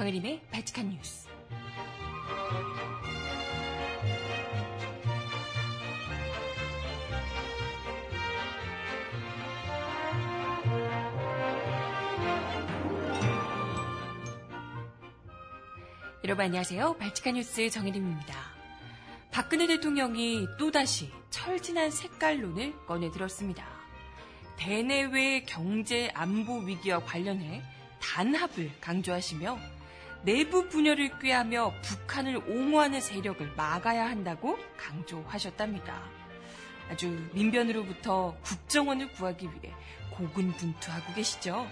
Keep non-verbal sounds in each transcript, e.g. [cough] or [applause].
정혜림의 발칙한 뉴스. 여러분 안녕하세요. 발칙한 뉴스 정혜림입니다. 박근혜 대통령이 또다시 철진한 색깔론을 꺼내들었습니다. 대내외 경제 안보 위기와 관련해 단합을 강조하시며 내부 분열을 꾀하며 북한을 옹호하는 세력을 막아야 한다고 강조하셨답니다. 아주 민변으로부터 국정원을 구하기 위해 고군분투하고 계시죠.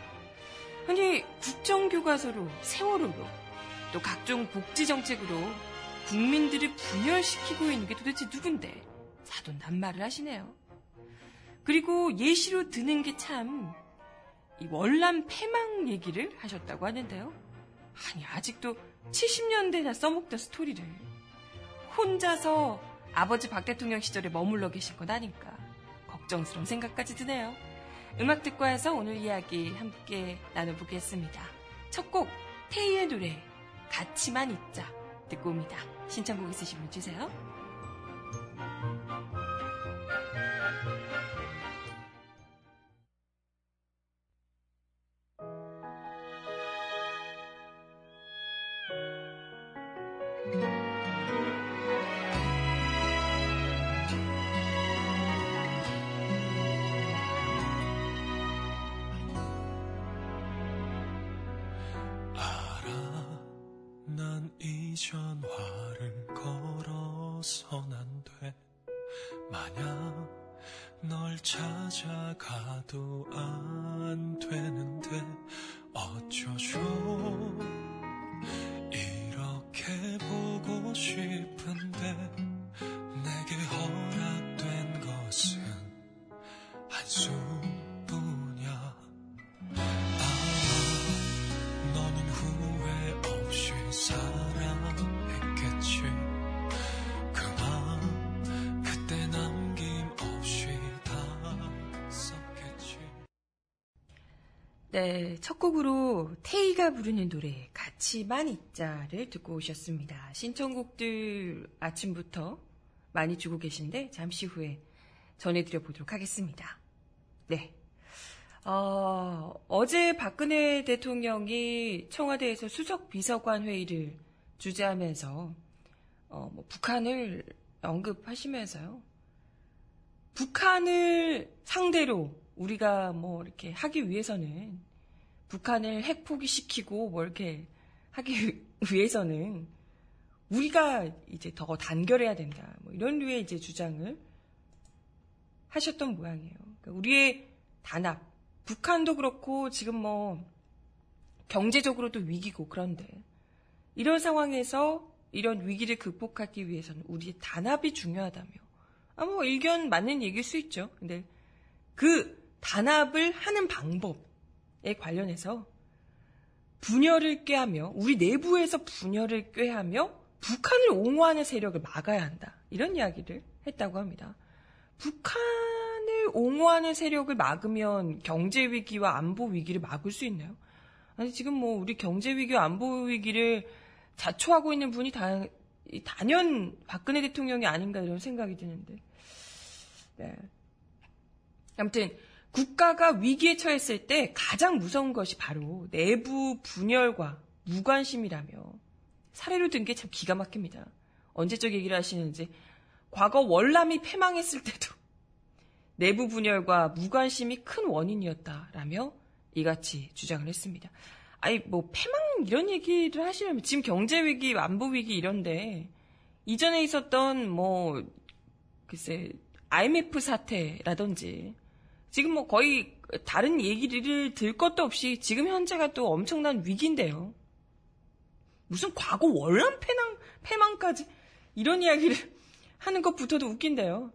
아니 국정교과서로 세월호로 또 각종 복지 정책으로 국민들을 분열시키고 있는 게 도대체 누군데 사돈 단말을 하시네요. 그리고 예시로 드는 게참 월남 패망 얘기를 하셨다고 하는데요. 아니 아직도 70년대나 써먹던 스토리를 혼자서 아버지 박 대통령 시절에 머물러 계신 건 아닌가 걱정스러운 생각까지 드네요. 음악 듣고 와서 오늘 이야기 함께 나눠보겠습니다. 첫 곡 테이의 노래 같이만 있자 듣고 옵니다. 신청곡 있으시면 주세요. 네, 첫 곡으로 테이가 부르는 노래 같이만 있자를 듣고 오셨습니다. 신청곡들 아침부터 많이 주고 계신데 잠시 후에 전해드려 보도록 하겠습니다. 네. 어, 어제 박근혜 대통령이 청와대에서 수석 비서관 회의를 주재하면서 어, 뭐 북한을 언급하시면서요. 북한을 상대로 우리가 뭐 이렇게 하기 위해서는 북한을 핵 포기시키고 뭐 이렇게 하기 [laughs] 위해서는 우리가 이제 더 단결해야 된다. 뭐 이런 류의 이제 주장을 하셨던 모양이에요. 그러니까 우리의 단합, 북한도 그렇고 지금 뭐 경제적으로도 위기고 그런데 이런 상황에서 이런 위기를 극복하기 위해서는 우리의 단합이 중요하다며. 아, 뭐, 의견 맞는 얘기일 수 있죠. 근데 그 단합을 하는 방법, 에 관련해서 분열을 꾀하며 우리 내부에서 분열을 꾀하며 북한을 옹호하는 세력을 막아야 한다. 이런 이야기를 했다고 합니다. 북한을 옹호하는 세력을 막으면 경제 위기와 안보 위기를 막을 수 있나요? 아니 지금 뭐 우리 경제 위기와 안보 위기를 자초하고 있는 분이 다 단연 박근혜 대통령이 아닌가 이런 생각이 드는데. 네. 아무튼 국가가 위기에 처했을 때 가장 무서운 것이 바로 내부 분열과 무관심이라며 사례로 든 게 참 기가 막힙니다. 언제적 얘기를 하시는지 과거 월남이 패망했을 때도 [laughs] 내부 분열과 무관심이 큰 원인이었다라며 이같이 주장을 했습니다. 아니 뭐 패망 이런 얘기를 하시려면 지금 경제 위기, 안보 위기 이런데 이전에 있었던 뭐 글쎄 IMF 사태라든지 지금 뭐 거의 다른 얘기를 들 것도 없이 지금 현재가 또 엄청난 위기인데요. 무슨 과거 월남 패망, 패망까지 이런 이야기를 [laughs] 하는 것부터도 웃긴데요.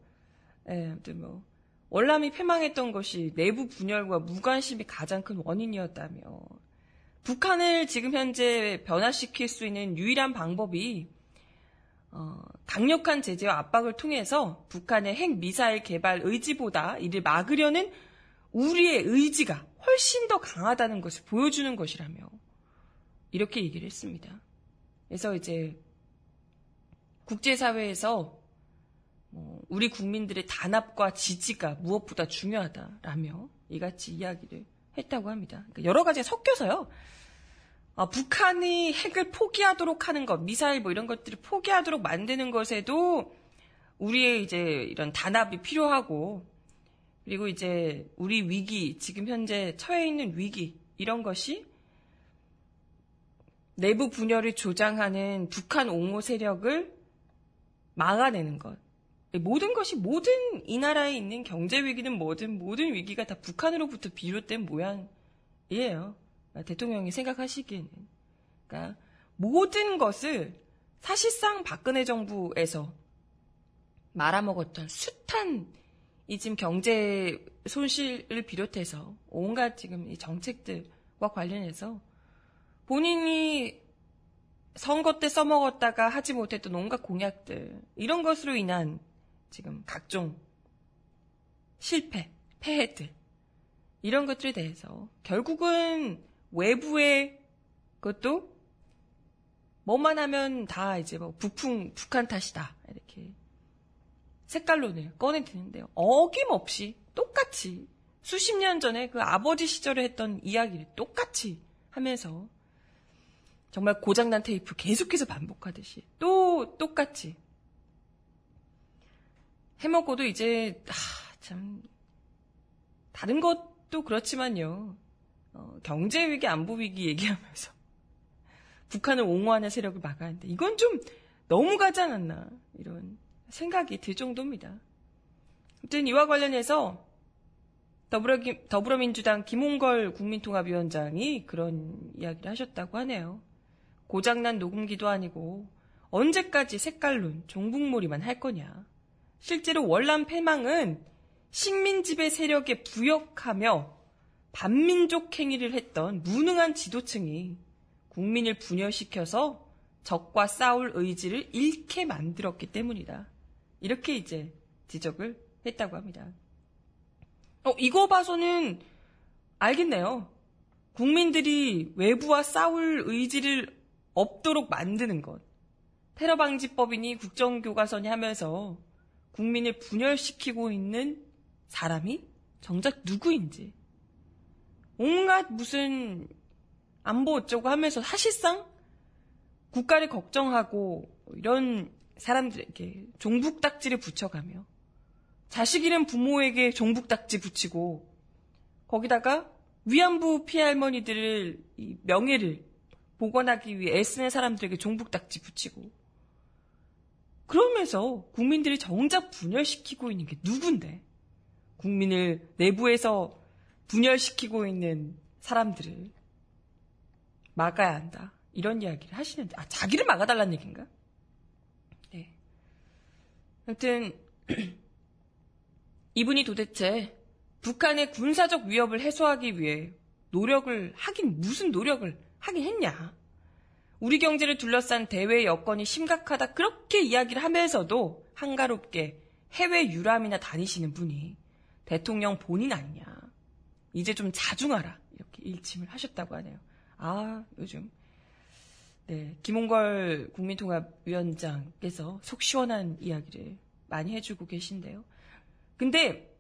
예, 아무튼 뭐 월남이 패망했던 것이 내부 분열과 무관심이 가장 큰 원인이었다며 북한을 지금 현재 변화시킬 수 있는 유일한 방법이 어, 강력한 제재와 압박을 통해서 북한의 핵 미사일 개발 의지보다 이를 막으려는 우리의 의지가 훨씬 더 강하다는 것을 보여주는 것이라며 이렇게 얘기를 했습니다. 그래서 이제 국제사회에서 뭐 우리 국민들의 단합과 지지가 무엇보다 중요하다라며 이같이 이야기를 했다고 합니다. 그러니까 여러 가지 섞여서요. 어, 북한이 핵을 포기하도록 하는 것, 미사일 뭐 이런 것들을 포기하도록 만드는 것에도 우리의 이제 이런 단합이 필요하고 그리고 이제 우리 위기, 지금 현재 처해 있는 위기 이런 것이 내부 분열을 조장하는 북한 옹호 세력을 막아내는 것. 모든 것이 모든 이 나라에 있는 경제 위기는 뭐든 모든 위기가 다 북한으로부터 비롯된 모양이에요. 대통령이 생각하시기에는. 그러니까 모든 것을 사실상 박근혜 정부에서 말아먹었던 숱한 이 지금 경제 손실을 비롯해서 온갖 지금 이 정책들과 관련해서 본인이 선거 때 써먹었다가 하지 못했던 온갖 공약들 이런 것으로 인한 지금 각종 실패, 폐해들 이런 것들에 대해서 결국은 외부의 것도 뭐만 하면 다 이제 뭐 북풍 북한 탓이다 이렇게 색깔론을 꺼내드는데요. 어김없이 똑같이 수십 년 전에 그 아버지 시절에 했던 이야기를 똑같이 하면서 정말 고장난 테이프 계속해서 반복하듯이 또 똑같이 해먹고도 이제 아, 참 다른 것도 그렇지만요. 어, 경제 위기, 안보 위기 얘기하면서 [laughs] 북한을 옹호하는 세력을 막아야 하는데 이건 좀 너무 가지 않았나 이런 생각이 들 정도입니다. 아무튼 이와 관련해서 더불어, 더불어민주당 김홍걸 국민통합위원장이 그런 이야기를 하셨다고 하네요. 고장난 녹음기도 아니고 언제까지 색깔론, 종북몰이만 할 거냐. 실제로 월남 패망은 식민지배 세력에 부역하며 반민족 행위를 했던 무능한 지도층이 국민을 분열시켜서 적과 싸울 의지를 잃게 만들었기 때문이다. 이렇게 이제 지적을 했다고 합니다. 어, 이거 봐서는 알겠네요. 국민들이 외부와 싸울 의지를 없도록 만드는 것. 테러 방지법이니 국정교과서니 하면서 국민을 분열시키고 있는 사람이 정작 누구인지. 온갖 무슨 안보 어쩌고 하면서 사실상 국가를 걱정하고 이런 사람들에게 종북딱지를 붙여가며 자식 이름 부모에게 종북딱지 붙이고 거기다가 위안부 피해 할머니들을 명예를 복원하기 위해 애쓰는 사람들에게 종북딱지 붙이고 그러면서 국민들이 정작 분열시키고 있는 게 누군데? 국민을 내부에서 분열시키고 있는 사람들을 막아야 한다 이런 이야기를 하시는데 아 자기를 막아달라는 얘기인가? 네. 하여튼 [clears throat] 이분이 도대체 북한의 군사적 위협을 해소하기 위해 노력을 하긴 무슨 노력을 하긴 했냐. 우리 경제를 둘러싼 대외 여건이 심각하다 그렇게 이야기를 하면서도 한가롭게 해외 유람이나 다니시는 분이 대통령 본인 아니냐. 이제 좀 자중하라. 이렇게 일침을 하셨다고 하네요. 아, 요즘. 네, 김홍걸 국민통합위원장께서 속 시원한 이야기를 많이 해주고 계신데요. 근데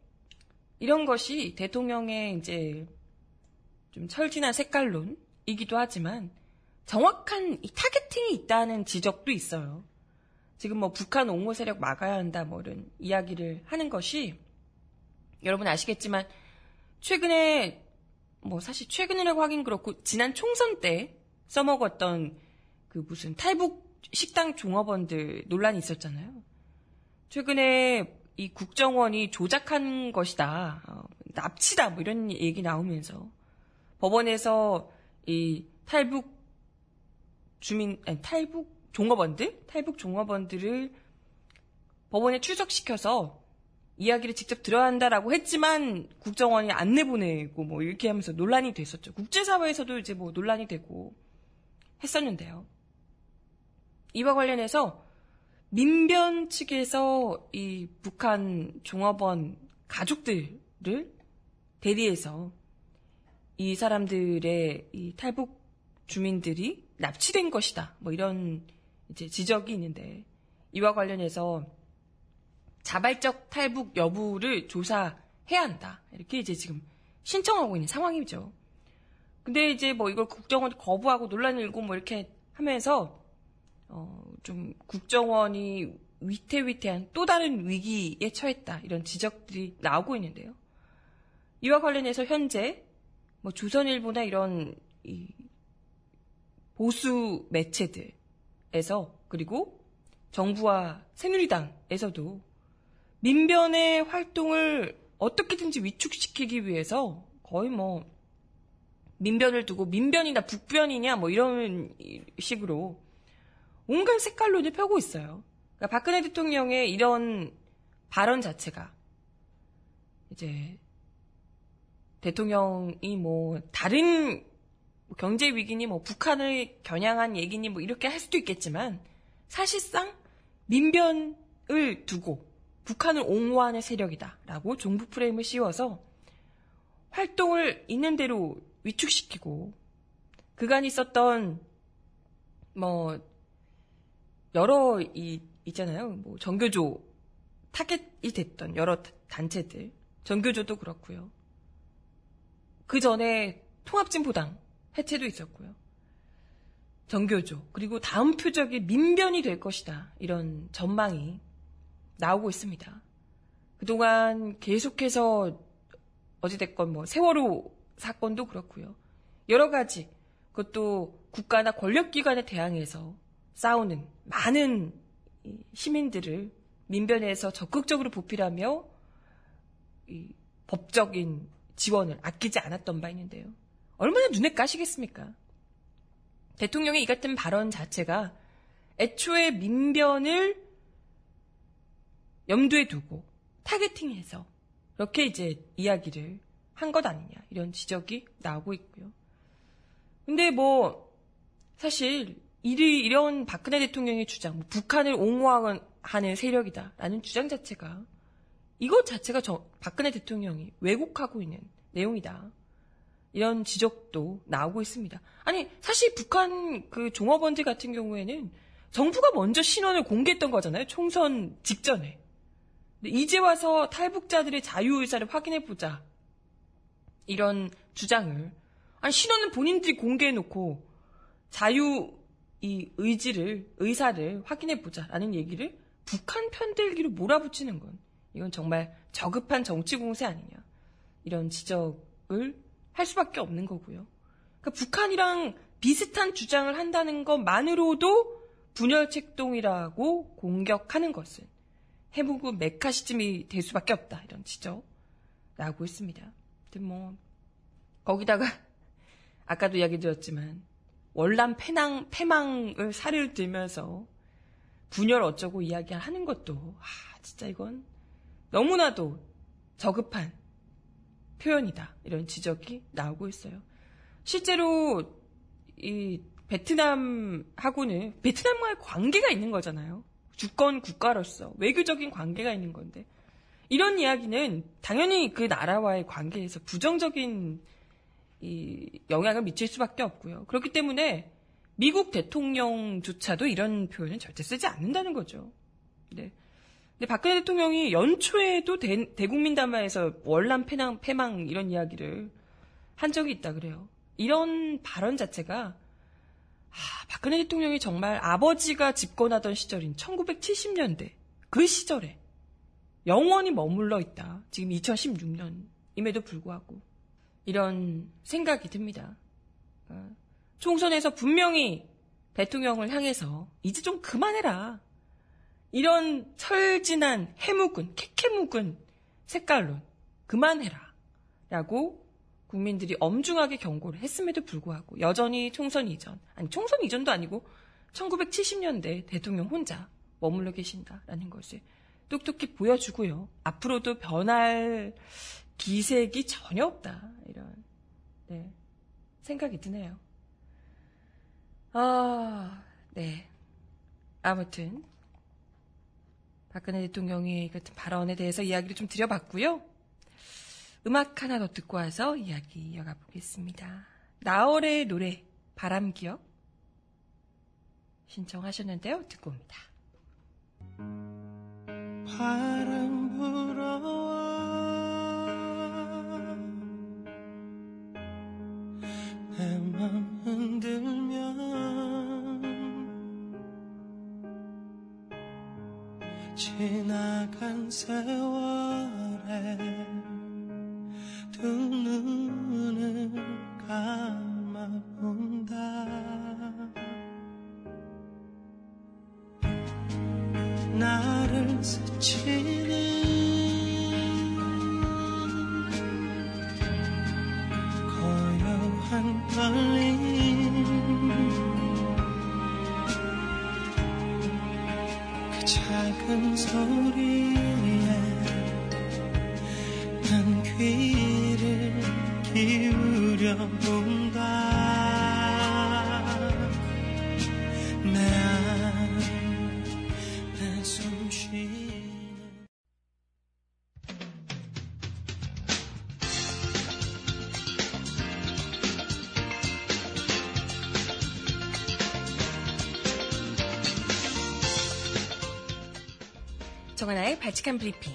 이런 것이 대통령의 이제 좀 철진한 색깔론이기도 하지만 정확한 이 타겟팅이 있다는 지적도 있어요. 지금 뭐 북한 옹호 세력 막아야 한다 뭐 이런 이야기를 하는 것이 여러분 아시겠지만 최근에 뭐 사실 최근이라고 하긴 그렇고 지난 총선 때 써먹었던 그 무슨 탈북 식당 종업원들 논란이 있었잖아요. 최근에 이 국정원이 조작한 것이다. 어, 납치다. 뭐 이런 얘기 나오면서 법원에서 이 탈북 주민, 아니, 탈북 종업원들? 탈북 종업원들을 법원에 출석시켜서 이야기를 직접 들어야 한다라고 했지만 국정원이 안 내보내고 뭐 이렇게 하면서 논란이 됐었죠. 국제사회에서도 이제 뭐 논란이 되고 했었는데요. 이와 관련해서 민변 측에서 이 북한 종업원 가족들을 대리해서 이 사람들의 이 탈북 주민들이 납치된 것이다. 뭐 이런 이제 지적이 있는데 이와 관련해서 자발적 탈북 여부를 조사해야 한다. 이렇게 이제 지금 신청하고 있는 상황이죠. 근데 이제 뭐 이걸 국정원이 거부하고 논란이 일고 뭐 이렇게 하면서 어, 좀 국정원이 위태위태한 또 다른 위기에 처했다. 이런 지적들이 나오고 있는데요. 이와 관련해서 현재 뭐 조선일보나 이런 이 보수 매체들에서 그리고 정부와 새누리당에서도 민변의 활동을 어떻게든지 위축시키기 위해서 거의 뭐 민변을 두고 민변이나 북변이냐 뭐 이런 식으로 온갖 색깔론을 펴고 있어요. 그러니까 박근혜 대통령의 이런 발언 자체가 이제 대통령이 뭐 다른 뭐 경제 위기니 뭐 북한을 겨냥한 얘기니 뭐 이렇게 할 수도 있겠지만 사실상 민변을 두고 북한을 옹호하는 세력이다라고 종북 프레임을 씌워서 활동을 있는 대로 위축시키고 그간 있었던 뭐 여러 이 있잖아요. 뭐 정교조 타겟이 됐던 여러 단체들 정교조도 그렇고요. 그 전에 통합진보당 해체도 있었고요. 정교조 그리고 다음 표적이 민변이 될 것이다 이런 전망이 나오고 있습니다. 그동안 계속해서 어찌됐건 뭐 세월호 사건도 그렇고요. 여러 가지 그것도 국가나 권력기관에 대항해서 싸우는 많은 시민들을 민변에서 적극적으로 보필하며 법적인 지원을 아끼지 않았던 바 있는데요. 얼마나 눈에 까시겠습니까? 대통령의 이 같은 발언 자체가 애초에 민변을 염두에 두고 타겟팅해서 그렇게 이제 이야기를 한 것 아니냐 이런 지적이 나오고 있고요. 근데 뭐 사실 이리 이런 박근혜 대통령의 주장, 뭐 북한을 옹호하는 세력이다라는 주장 자체가 이것 자체가 저 박근혜 대통령이 왜곡하고 있는 내용이다. 이런 지적도 나오고 있습니다. 아니 사실 북한 그 종업원들 같은 경우에는 정부가 먼저 신원을 공개했던 거잖아요. 총선 직전에. 이제 와서 탈북자들의 자유 의사를 확인해 보자. 이런 주장을 아니 신원은 본인들이 공개해 놓고 자유 이 의지를 의사를 확인해 보자라는 얘기를 북한 편들기로 몰아붙이는 건 이건 정말 저급한 정치 공세 아니냐 이런 지적을 할 수밖에 없는 거고요. 그러니까 북한이랑 비슷한 주장을 한다는 것만으로도 분열 책동이라고 공격하는 것은 해묵은 메카시즘이 될 수밖에 없다 이런 지적 나오고 있습니다. 뭐 거기다가 [laughs] 아까도 이야기 드렸지만 월남 패낭, 패망을 사례를 들면서 분열 어쩌고 이야기하는 것도 아 진짜 이건 너무나도 저급한 표현이다 이런 지적이 나오고 있어요. 실제로 이 베트남하고는 베트남과의 관계가 있는 거잖아요. 주권 국가로서 외교적인 관계가 있는 건데 이런 이야기는 당연히 그 나라와의 관계에서 부정적인 이 영향을 미칠 수밖에 없고요. 그렇기 때문에 미국 대통령조차도 이런 표현은 절대 쓰지 않는다는 거죠. 네. 근데 박근혜 대통령이 연초에도 대, 국민 담화에서 월남 패망, 패망 이런 이야기를 한 적이 있다 그래요. 이런 발언 자체가 아, 박근혜 대통령이 정말 아버지가 집권하던 시절인 1970년대 그 시절에 영원히 머물러 있다. 지금 2016년임에도 불구하고 이런 생각이 듭니다. 어, 총선에서 분명히 대통령을 향해서 이제 좀 그만해라. 이런 철진한 해묵은, 캐캐묵은 색깔론 그만해라. 라고 국민들이 엄중하게 경고를 했음에도 불구하고 여전히 총선 이전, 아니 총선 이전도 아니고 1970년대 대통령 혼자 머물러 계신다라는 것을 똑똑히 보여주고요. 앞으로도 변할 기색이 전혀 없다. 이런, 네. 생각이 드네요. 아, 네. 아무튼, 박근혜 대통령의 같은 발언에 대해서 이야기를 좀 드려봤고요. 음악 하나 더 듣고 와서 이야기 이어가 보겠습니다. 나월의 노래, 바람 기억 신청하셨는데요. 듣고 옵니다. 바람 불어와 내맘 흔들면 지나간 세월에 두 눈을 감아본다. 나를 스치 발칙한 브리핑.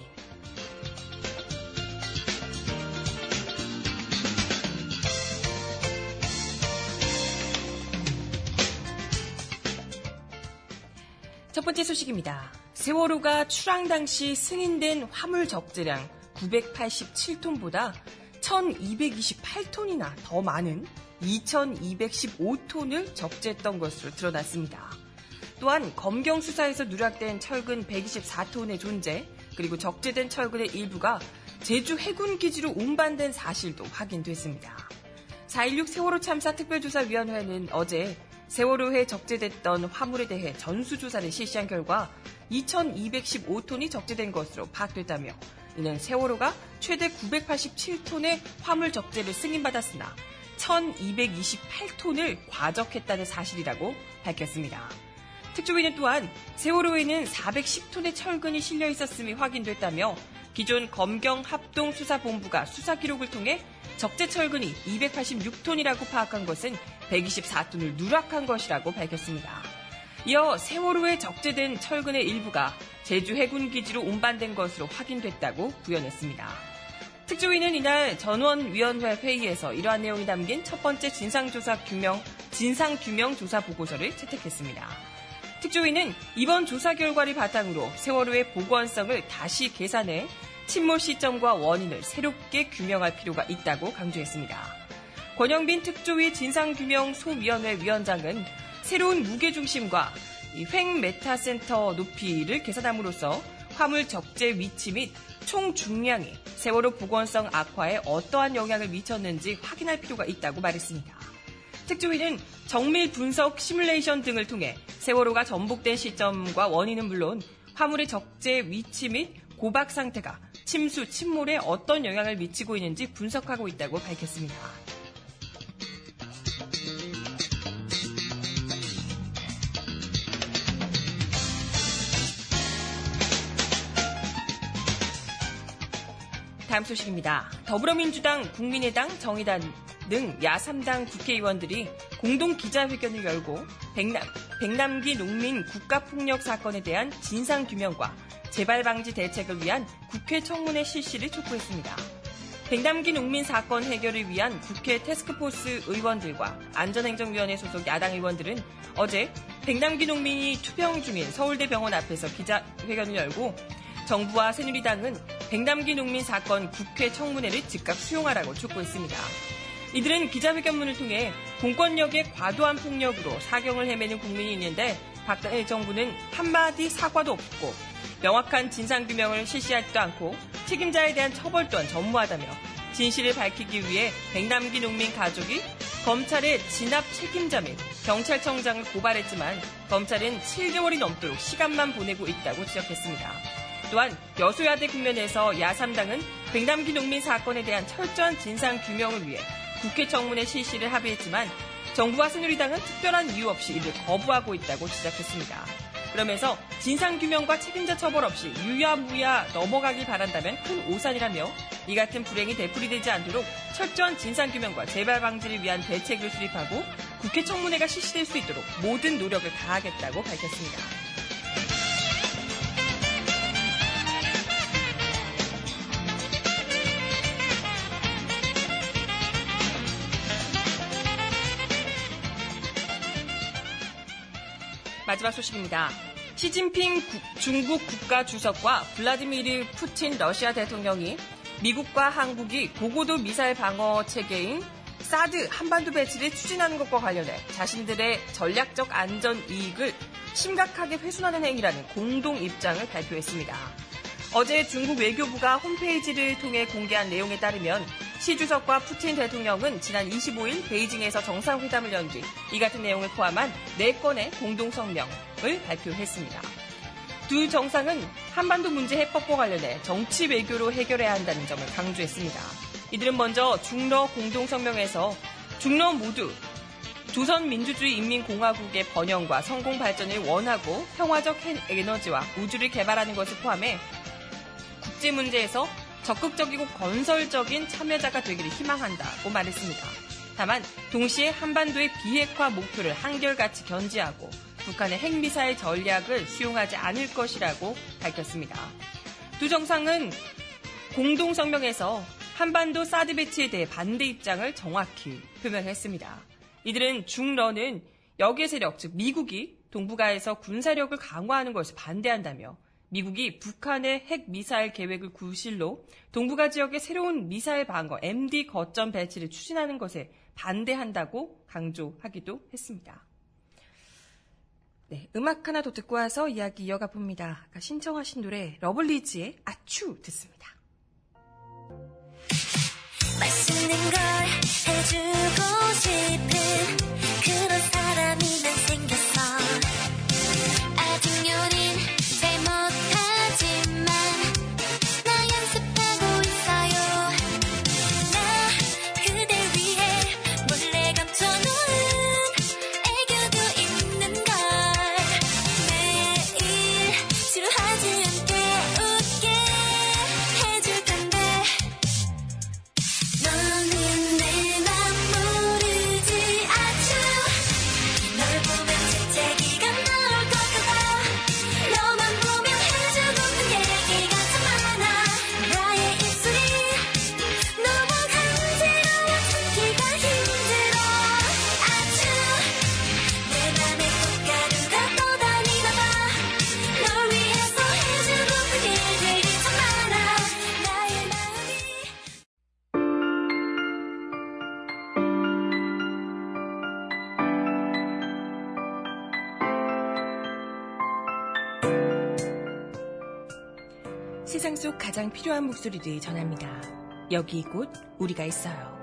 첫 번째 소식입니다. 세월호가 출항 당시 승인된 화물 적재량 987톤보다 1228톤이나 더 많은 2215톤을 적재했던 것으로 드러났습니다. 또한 검경 수사에서 누락된 철근 124톤의 존재, 그리고 적재된 철근의 일부가 제주 해군 기지로 운반된 사실도 확인됐습니다. 4.16 세월호 참사 특별조사위원회는 어제 세월호에 적재됐던 화물에 대해 전수조사를 실시한 결과 2215톤이 적재된 것으로 파악됐다며 이는 세월호가 최대 987톤의 화물 적재를 승인받았으나 1228톤을 과적했다는 사실이라고 밝혔습니다. 특조위는 또한 세월호에는 410톤의 철근이 실려 있었음이 확인됐다며 기존 검경 합동 수사본부가 수사 기록을 통해 적재 철근이 286톤이라고 파악한 것은 124톤을 누락한 것이라고 밝혔습니다. 이어 세월호에 적재된 철근의 일부가 제주 해군 기지로 운반된 것으로 확인됐다고 부연했습니다. 특조위는 이날 전원위원회 회의에서 이러한 내용이 담긴 첫 번째 진상조사 규명, 진상규명 조사 보고서를 채택했습니다. 특조위는 이번 조사 결과를 바탕으로 세월호의 복원성을 다시 계산해 침몰 시점과 원인을 새롭게 규명할 필요가 있다고 강조했습니다. 권영빈 특조위 진상규명 소위원회 위원장은 새로운 무게중심과 횡 메타센터 높이를 계산함으로써 화물 적재 위치 및 총 중량이 세월호 복원성 악화에 어떠한 영향을 미쳤는지 확인할 필요가 있다고 말했습니다. 특조위는 정밀 분석 시뮬레이션 등을 통해 세월호가 전복된 시점과 원인은 물론 화물의 적재 위치 및 고박 상태가 침수, 침몰에 어떤 영향을 미치고 있는지 분석하고 있다고 밝혔습니다. 다음 소식입니다. 더불어민주당, 국민의당, 정의당 등 야3당 국회의원들이 공동 기자회견을 열고 백남, 백남기 농민 국가폭력 사건에 대한 진상규명과 재발방지 대책을 위한 국회 청문회 실시를 촉구했습니다. 백남기 농민 사건 해결을 위한 국회 태스크포스 의원들과 안전행정위원회 소속 야당 의원들은 어제 백남기 농민이 투병 중인 서울대병원 앞에서 기자회견을 열고 정부와 새누리당은 백남기 농민 사건 국회 청문회를 즉각 수용하라고 촉구했습니다. 이들은 기자회견문을 통해 공권력의 과도한 폭력으로 사경을 헤매는 국민이 있는데 박근혜 정부는 한마디 사과도 없고 명확한 진상규명을 실시하지도 않고 책임자에 대한 처벌 또한 전무하다며 진실을 밝히기 위해 백남기 농민 가족이 검찰의 진압 책임자 및 경찰청장을 고발했지만 검찰은 7개월이 넘도록 시간만 보내고 있다고 지적했습니다. 또한 여소야대 국면에서 야3당은 백남기 농민 사건에 대한 철저한 진상 규명을 위해 국회 청문회 실시를 합의했지만 정부와 새누리당은 특별한 이유 없이 이를 거부하고 있다고 지적했습니다. 그러면서 진상규명과 책임자 처벌 없이 유야무야 넘어가길 바란다면 큰 오산이라며 이 같은 불행이 되풀이되지 않도록 철저한 진상규명과 재발 방지를 위한 대책을 수립하고 국회 청문회가 실시될 수 있도록 모든 노력을 다하겠다고 밝혔습니다. 마지막 소식입니다. 시진핑 구, 중국 국가 주석과 블라디미르 푸틴 러시아 대통령이 미국과 한국이 고고도 미사일 방어 체계인 사드 한반도 배치를 추진하는 것과 관련해 자신들의 전략적 안전 이익을 심각하게 훼손하는 행위라는 공동 입장을 발표했습니다. 어제 중국 외교부가 홈페이지를 통해 공개한 내용에 따르면 시 주석과 푸틴 대통령은 지난 25일 베이징에서 정상회담을 연 뒤 이 같은 내용을 포함한 4건의 공동성명을 발표했습니다. 두 정상은 한반도 문제 해법과 관련해 정치 외교로 해결해야 한다는 점을 강조했습니다. 이들은 먼저 중러 공동성명에서 중러 모두 조선민주주의인민공화국의 번영과 성공 발전을 원하고 평화적 에너지와 우주를 개발하는 것을 포함해 국제 문제에서 적극적이고 건설적인 참여자가 되기를 희망한다고 말했습니다. 다만 동시에 한반도의 비핵화 목표를 한결같이 견지하고 북한의 핵미사일 전략을 수용하지 않을 것이라고 밝혔습니다. 두 정상은 공동성명에서 한반도 사드 배치에 대해 반대 입장을 정확히 표명했습니다. 이들은 중러는 역외 세력, 즉 미국이 동북아에서 군사력을 강화하는 것을 반대한다며 미국이 북한의 핵 미사일 계획을 구실로 동북아 지역의 새로운 미사일 방어 MD 거점 배치를 추진하는 것에 반대한다고 강조하기도 했습니다. 네, 음악 하나 더 듣고 와서 이야기 이어가 봅니다. 아까 신청하신 노래 러블리즈의 아추 듣습니다. 맛있는 걸 해주고 싶은 가장 필요한 목소리를 전합니다. 여기 곧 우리가 있어요.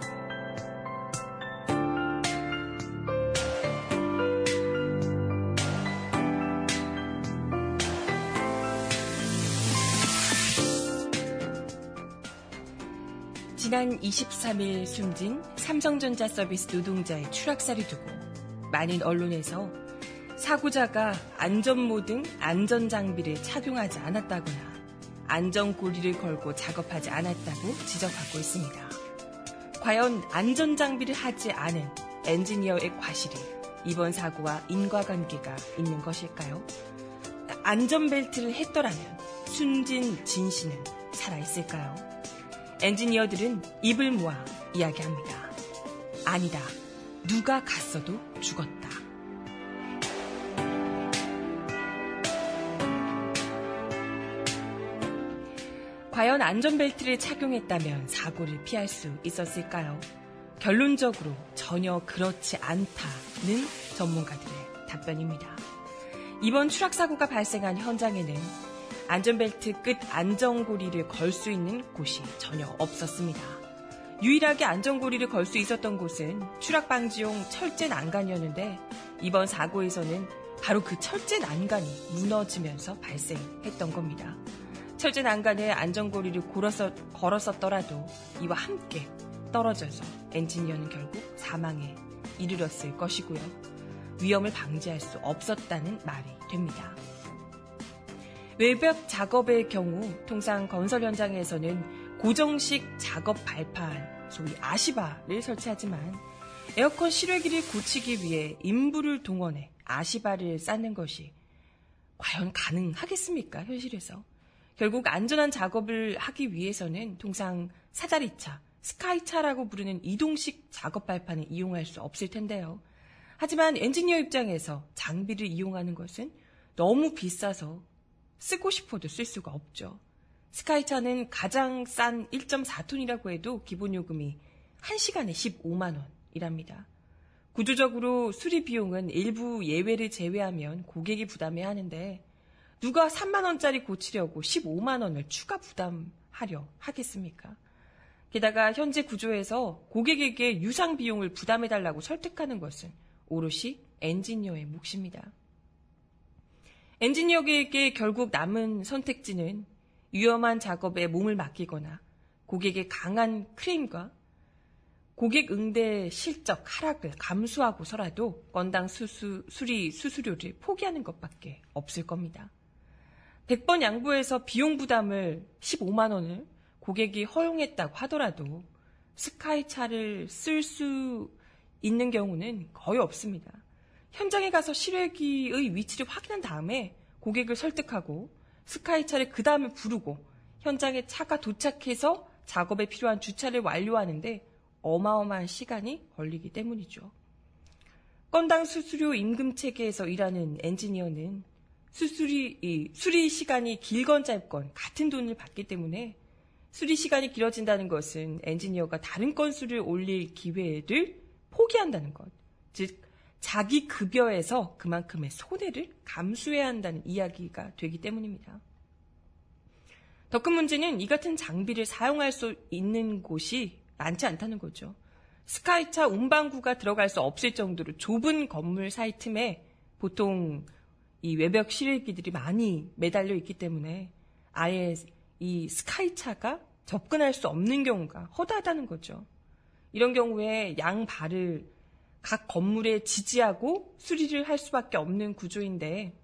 지난 23일 숨진 삼성전자 서비스 노동자의 추락사를 두고 많은 언론에서 사고자가 안전모 등 안전장비를 착용하지 않았다거나 안전고리를 걸고 작업하지 않았다고 지적하고 있습니다. 과연 안전장비를 하지 않은 엔지니어의 과실이 이번 사고와 인과관계가 있는 것일까요? 안전벨트를 했더라면 숨진 진 씨는 살아있을까요? 엔지니어들은 입을 모아 이야기합니다. 아니다. 누가 갔어도 죽었다. 과연 안전벨트를 착용했다면 사고를 피할 수 있었을까요? 결론적으로 전혀 그렇지 않다는 전문가들의 답변입니다. 이번 추락사고가 발생한 현장에는 안전벨트 끝 안전고리를 걸 수 있는 곳이 전혀 없었습니다. 유일하게 안전고리를 걸 수 있었던 곳은 추락방지용 철제 난간이었는데 이번 사고에서는 바로 그 철제 난간이 무너지면서 발생했던 겁니다. 철제 난간에 안전고리를 걸었었, 걸었었더라도 이와 함께 떨어져서 엔지니어는 결국 사망에 이르렀을 것이고요. 위험을 방지할 수 없었다는 말이 됩니다. 외벽 작업의 경우 통상 건설 현장에서는 고정식 작업 발판, 소위 아시바를 설치하지만 에어컨 실외기를 고치기 위해 인부를 동원해 아시바를 쌓는 것이 과연 가능하겠습니까? 현실에서. 결국 안전한 작업을 하기 위해서는 통상 사다리차, 스카이차라고 부르는 이동식 작업 발판을 이용할 수 없을 텐데요. 하지만 엔지니어 입장에서 장비를 이용하는 것은 너무 비싸서 쓰고 싶어도 쓸 수가 없죠. 스카이차는 가장 싼 1.4톤이라고 해도 기본 요금이 1시간에 15만 원이랍니다. 구조적으로 수리 비용은 일부 예외를 제외하면 고객이 부담해야 하는데 누가 3만 원짜리 고치려고 15만 원을 추가 부담하려 하겠습니까? 게다가 현재 구조에서 고객에게 유상 비용을 부담해달라고 설득하는 것은 오롯이 엔지니어의 몫입니다. 엔지니어에게 결국 남은 선택지는 위험한 작업에 몸을 맡기거나 고객의 강한 크레임과 고객 응대 실적 하락을 감수하고서라도 건당 수수, 수리 수수료를 포기하는 것밖에 없을 겁니다. 100번 양보해서 비용 부담을 15만 원을 고객이 허용했다고 하더라도 스카이 차를 쓸 수 있는 경우는 거의 없습니다. 현장에 가서 실외기의 위치를 확인한 다음에 고객을 설득하고 스카이 차를 그 다음에 부르고 현장에 차가 도착해서 작업에 필요한 주차를 완료하는데 어마어마한 시간이 걸리기 때문이죠. 건당 수수료 임금 체계에서 일하는 엔지니어는 수수리, 수리 시간이 길건 짧건 같은 돈을 받기 때문에 수리 시간이 길어진다는 것은 엔지니어가 다른 건수를 올릴 기회를 포기한다는 것. 즉, 자기 급여에서 그만큼의 손해를 감수해야 한다는 이야기가 되기 때문입니다. 더 큰 문제는 이 같은 장비를 사용할 수 있는 곳이 많지 않다는 거죠. 스카이차 운반구가 들어갈 수 없을 정도로 좁은 건물 사이 틈에 보통 이 외벽 실외기들이 많이 매달려 있기 때문에 아예 이 스카이차가 접근할 수 없는 경우가 허다하다는 거죠. 이런 경우에 양 발을 각 건물에 지지하고 수리를 할 수밖에 없는 구조인데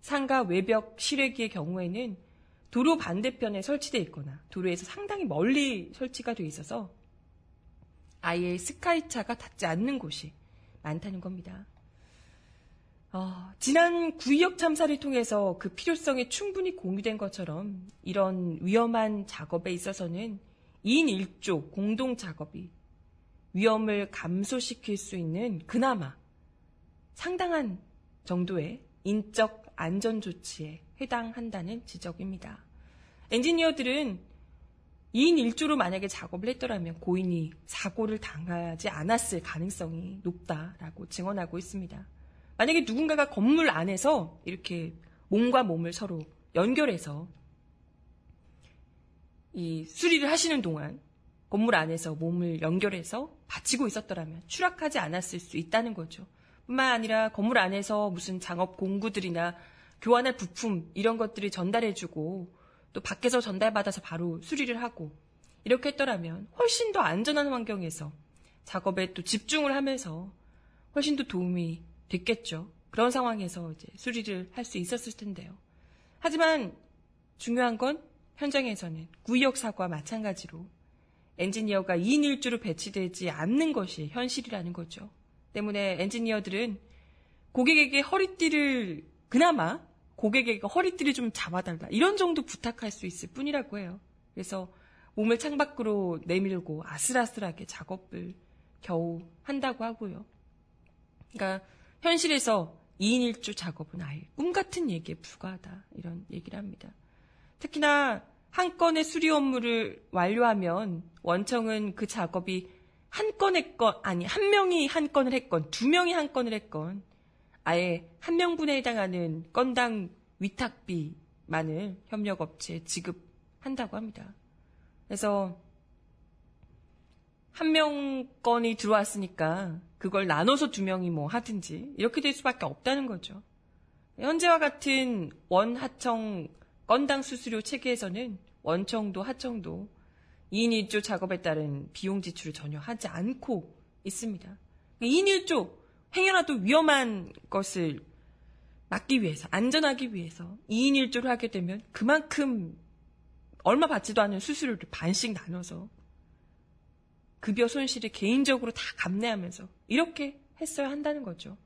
상가 외벽 실외기의 경우에는 도로 반대편에 설치되어 있거나 도로에서 상당히 멀리 설치가 되어 있어서 아예 스카이차가 닿지 않는 곳이 많다는 겁니다. 어, 지난 구의역 참사를 통해서 그 필요성이 충분히 공유된 것처럼 이런 위험한 작업에 있어서는 2인 1조 공동 작업이 위험을 감소시킬 수 있는 그나마 상당한 정도의 인적 안전 조치에 해당한다는 지적입니다. 엔지니어들은 2인 1조로 만약에 작업을 했더라면 고인이 사고를 당하지 않았을 가능성이 높다라고 증언하고 있습니다. 만약에 누군가가 건물 안에서 이렇게 몸과 몸을 서로 연결해서 이 수리를 하시는 동안 건물 안에서 몸을 연결해서 받치고 있었더라면 추락하지 않았을 수 있다는 거죠. 뿐만 아니라 건물 안에서 무슨 작업 공구들이나 교환할 부품 이런 것들을 전달해주고 또 밖에서 전달받아서 바로 수리를 하고 이렇게 했더라면 훨씬 더 안전한 환경에서 작업에 또 집중을 하면서 훨씬 더 도움이 됐겠죠. 그런 상황에서 이제 수리를 할 수 있었을 텐데요. 하지만 중요한 건 현장에서는 구역 사고와 마찬가지로 엔지니어가 2인 1주로 배치되지 않는 것이 현실이라는 거죠. 때문에 엔지니어들은 고객에게 허리띠를 그나마 고객에게 허리띠를 좀 잡아달라 이런 정도 부탁할 수 있을 뿐이라고 해요. 그래서 몸을 창밖으로 내밀고 아슬아슬하게 작업을 겨우 한다고 하고요. 그러니까 현실에서 2인 1조 작업은 아예 꿈 같은 얘기에 불과하다. 이런 얘기를 합니다. 특히나 한 건의 수리 업무를 완료하면 원청은 그 작업이 한 건의 건, 아니, 한 명이 한 건을 했건, 두 명이 한 건을 했건, 아예 한 명분에 해당하는 건당 위탁비만을 협력업체에 지급한다고 합니다. 그래서 한 명 건이 들어왔으니까 그걸 나눠서 두 명이 뭐 하든지 이렇게 될 수밖에 없다는 거죠. 현재와 같은 원하청 건당 수수료 체계에서는 원청도 하청도 2인 1조 작업에 따른 비용 지출을 전혀 하지 않고 있습니다. 2인 1조 행여라도 위험한 것을 막기 위해서 안전하기 위해서 2인 1조를 하게 되면 그만큼 얼마 받지도 않은 수수료를 반씩 나눠서 급여 손실을 개인적으로 다 감내하면서 이렇게 했어야 한다는 거죠.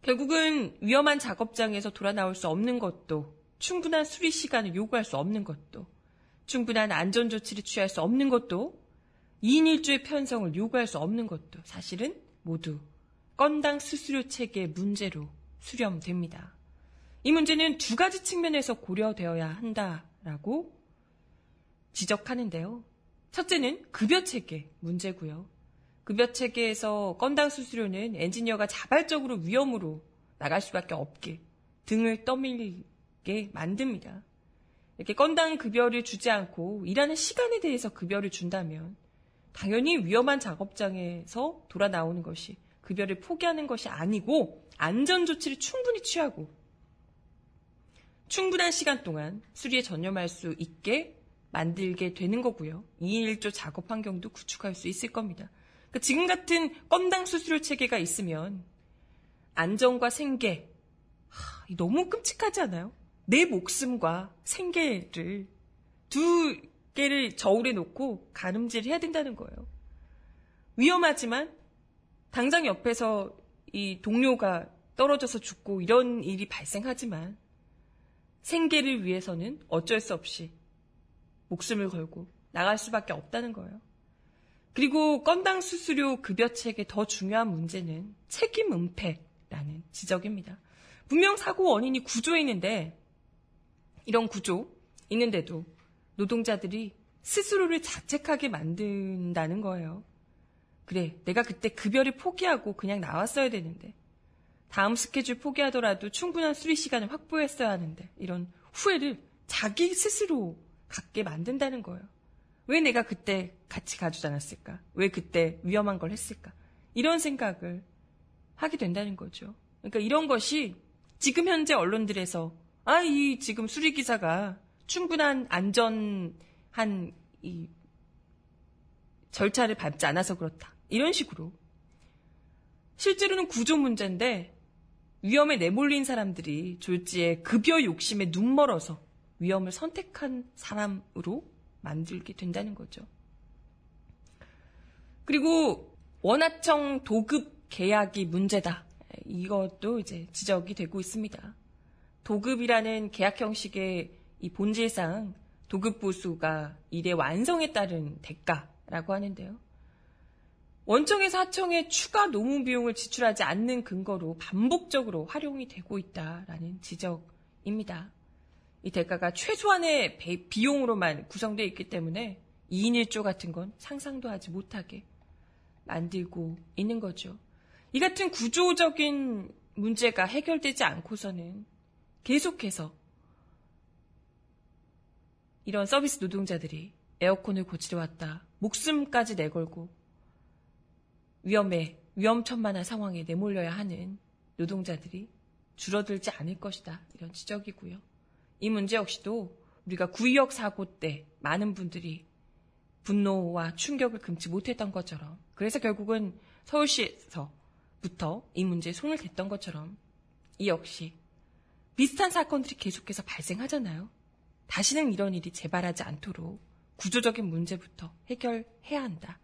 결국은 위험한 작업장에서 돌아 나올 수 없는 것도 충분한 수리 시간을 요구할 수 없는 것도 충분한 안전 조치를 취할 수 없는 것도 2인 1조의 편성을 요구할 수 없는 것도 사실은 모두 건당 수수료 체계 문제로 수렴됩니다. 이 문제는 두 가지 측면에서 고려되어야 한다라고 지적하는데요. 첫째는 급여 체계 문제고요. 급여 체계에서 건당 수수료는 엔지니어가 자발적으로 위험으로 나갈 수밖에 없게 등을 떠밀게 만듭니다. 이렇게 건당 급여를 주지 않고 일하는 시간에 대해서 급여를 준다면 당연히 위험한 작업장에서 돌아 나오는 것이 급여를 포기하는 것이 아니고 안전 조치를 충분히 취하고 충분한 시간 동안 수리에 전념할 수 있게 만들게 되는 거고요. 2인 1조 작업 환경도 구축할 수 있을 겁니다. 그러니까 지금 같은 건당 수수료 체계가 있으면 안전과 생계 하, 너무 끔찍하지 않아요? 내 목숨과 생계를 두 개를 저울에 놓고 가늠질 해야 된다는 거예요. 위험하지만 당장 옆에서 이 동료가 떨어져서 죽고 이런 일이 발생하지만 생계를 위해서는 어쩔 수 없이 목숨을 걸고 나갈 수밖에 없다는 거예요. 그리고 건당 수수료 급여책의 더 중요한 문제는 책임 은폐라는 지적입니다. 분명 사고 원인이 구조에 있는데 이런 구조 있는데도 노동자들이 스스로를 자책하게 만든다는 거예요. 그래, 내가 그때 급여를 포기하고 그냥 나왔어야 되는데 다음 스케줄 포기하더라도 충분한 수리 시간을 확보했어야 하는데 이런 후회를 자기 스스로 갖게 만든다는 거예요. 왜 내가 그때 같이 가주지 않았을까? 왜 그때 위험한 걸 했을까? 이런 생각을 하게 된다는 거죠. 그러니까 이런 것이 지금 현재 언론들에서 아, 이 지금 수리 기사가 충분한 안전한 이 절차를 밟지 않아서 그렇다. 이런 식으로. 실제로는 구조 문제인데 위험에 내몰린 사람들이 졸지에 급여 욕심에 눈멀어서 위험을 선택한 사람으로 만들게 된다는 거죠. 그리고 원하청 도급 계약이 문제다. 이것도 이제 지적이 되고 있습니다. 도급이라는 계약 형식의 이 본질상 도급 보수가 일의 완성에 따른 대가라고 하는데요. 원청에서 하청에 추가 노무 비용을 지출하지 않는 근거로 반복적으로 활용이 되고 있다라는 지적입니다. 이 대가가 최소한의 비용으로만 구성되어 있기 때문에 2인 1조 같은 건 상상도 하지 못하게 만들고 있는 거죠. 이 같은 구조적인 문제가 해결되지 않고서는 계속해서 이런 서비스 노동자들이 에어컨을 고치러 왔다. 목숨까지 내걸고 위험에 위험천만한 상황에 내몰려야 하는 노동자들이 줄어들지 않을 것이다. 이런 지적이고요. 이 문제 역시도 우리가 구의역 사고 때 많은 분들이 분노와 충격을 금치 못했던 것처럼 그래서 결국은 서울시에서부터 이 문제에 손을 댔던 것처럼 이 역시 비슷한 사건들이 계속해서 발생하잖아요. 다시는 이런 일이 재발하지 않도록 구조적인 문제부터 해결해야 한다.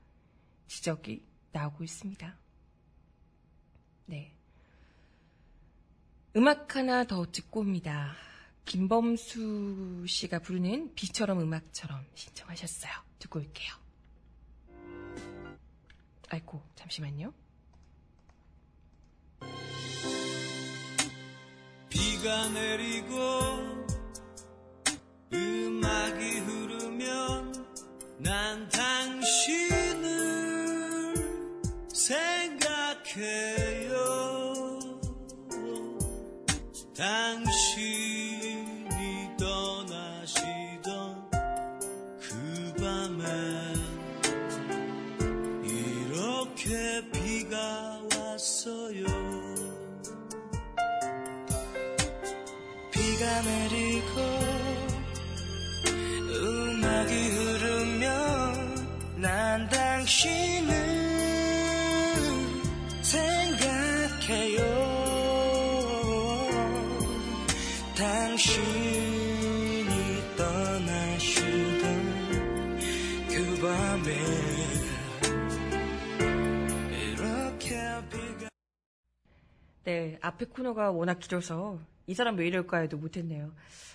지적이 나오고 있습니다. 네. 음악 하나 더 듣고 옵니다. 김범수 씨가 부르는 비처럼 음악처럼 신청하셨어요. 듣고 올게요. 아이고, 잠시만요. 비가 내리고 음악이 흐르면 난당 앞에 코너가 워낙 길어서 이 사람 왜 이럴까요도 못했네요.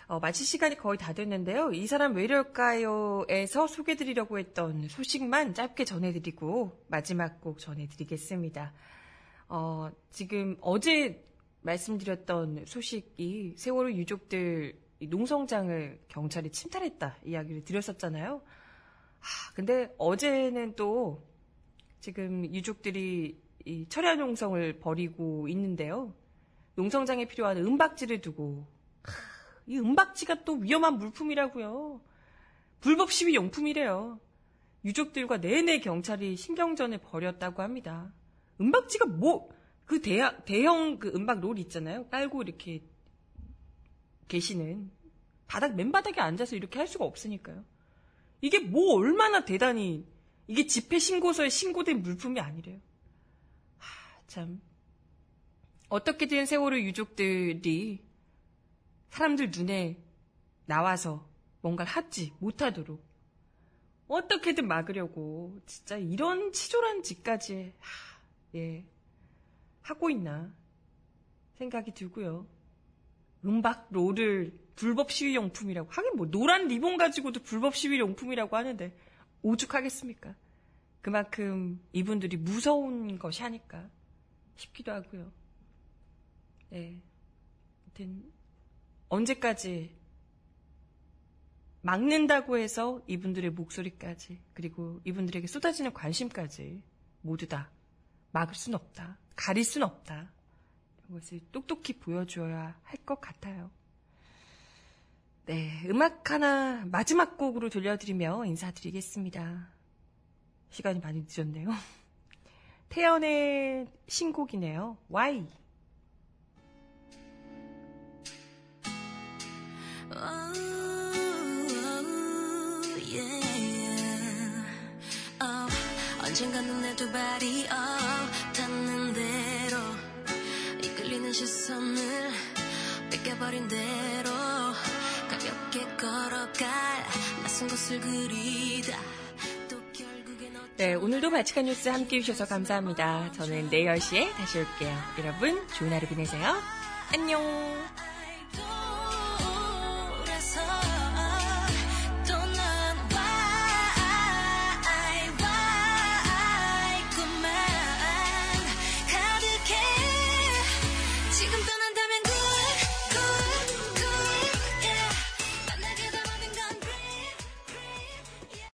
어, 마칠 시간이 거의 다 됐는데요. 이 사람 왜 이럴까요에서 소개드리려고 했던 소식만 짧게 전해드리고 마지막 곡 전해드리겠습니다. 어, 지금 어제 말씀드렸던 소식이 세월호 유족들 농성장을 경찰이 침탈했다 이야기를 드렸었잖아요. 아, 근데 어제는 또 지금 유족들이 이 철야 농성을 벌이고 있는데요. 농성장에 필요한 은박지를 두고 이 은박지가 또 위험한 물품이라고요. 불법 시위 용품이래요. 유족들과 내내 경찰이 신경전을 벌였다고 합니다. 은박지가 뭐, 그 대형, 대형 그 은박 롤 있잖아요. 깔고 이렇게 계시는. 바닥, 맨바닥에 앉아서 이렇게 할 수가 없으니까요. 이게 뭐 얼마나 대단히, 이게 집회 신고서에 신고된 물품이 아니래요. 하, 참. 어떻게든 세월호 유족들이 사람들 눈에 나와서 뭔가를 하지 못하도록 어떻게든 막으려고 진짜 이런 치졸한 짓까지 하, 예 하고 있나 생각이 들고요. 음박 롤을 불법 시위 용품이라고 하긴 뭐 노란 리본 가지고도 불법 시위 용품이라고 하는데 오죽하겠습니까? 그만큼 이분들이 무서운 것이 하니까 싶기도 하고요. 네. 언제까지 막는다고 해서 이분들의 목소리까지 그리고 이분들에게 쏟아지는 관심까지 모두 다 막을 순 없다. 가릴 순 없다. 이런 것을 똑똑히 보여줘야 할 것 같아요. 네, 음악 하나 마지막 곡으로 들려드리며 인사드리겠습니다. 시간이 많이 늦었네요. [laughs] 태연의 신곡이네요. Why? 언젠가 눈에 두 발이 어, 닿는 대로 이끌리는 시선을 뺏겨버린 대로 가볍게 걸어갈 낯선 곳을 그리다 네, 오늘도 바치칸 뉴스 함께 해주셔서 감사합니다. 저는 내일 10시에 다시 올게요. 여러분, 좋은 하루 보내세요. 안녕!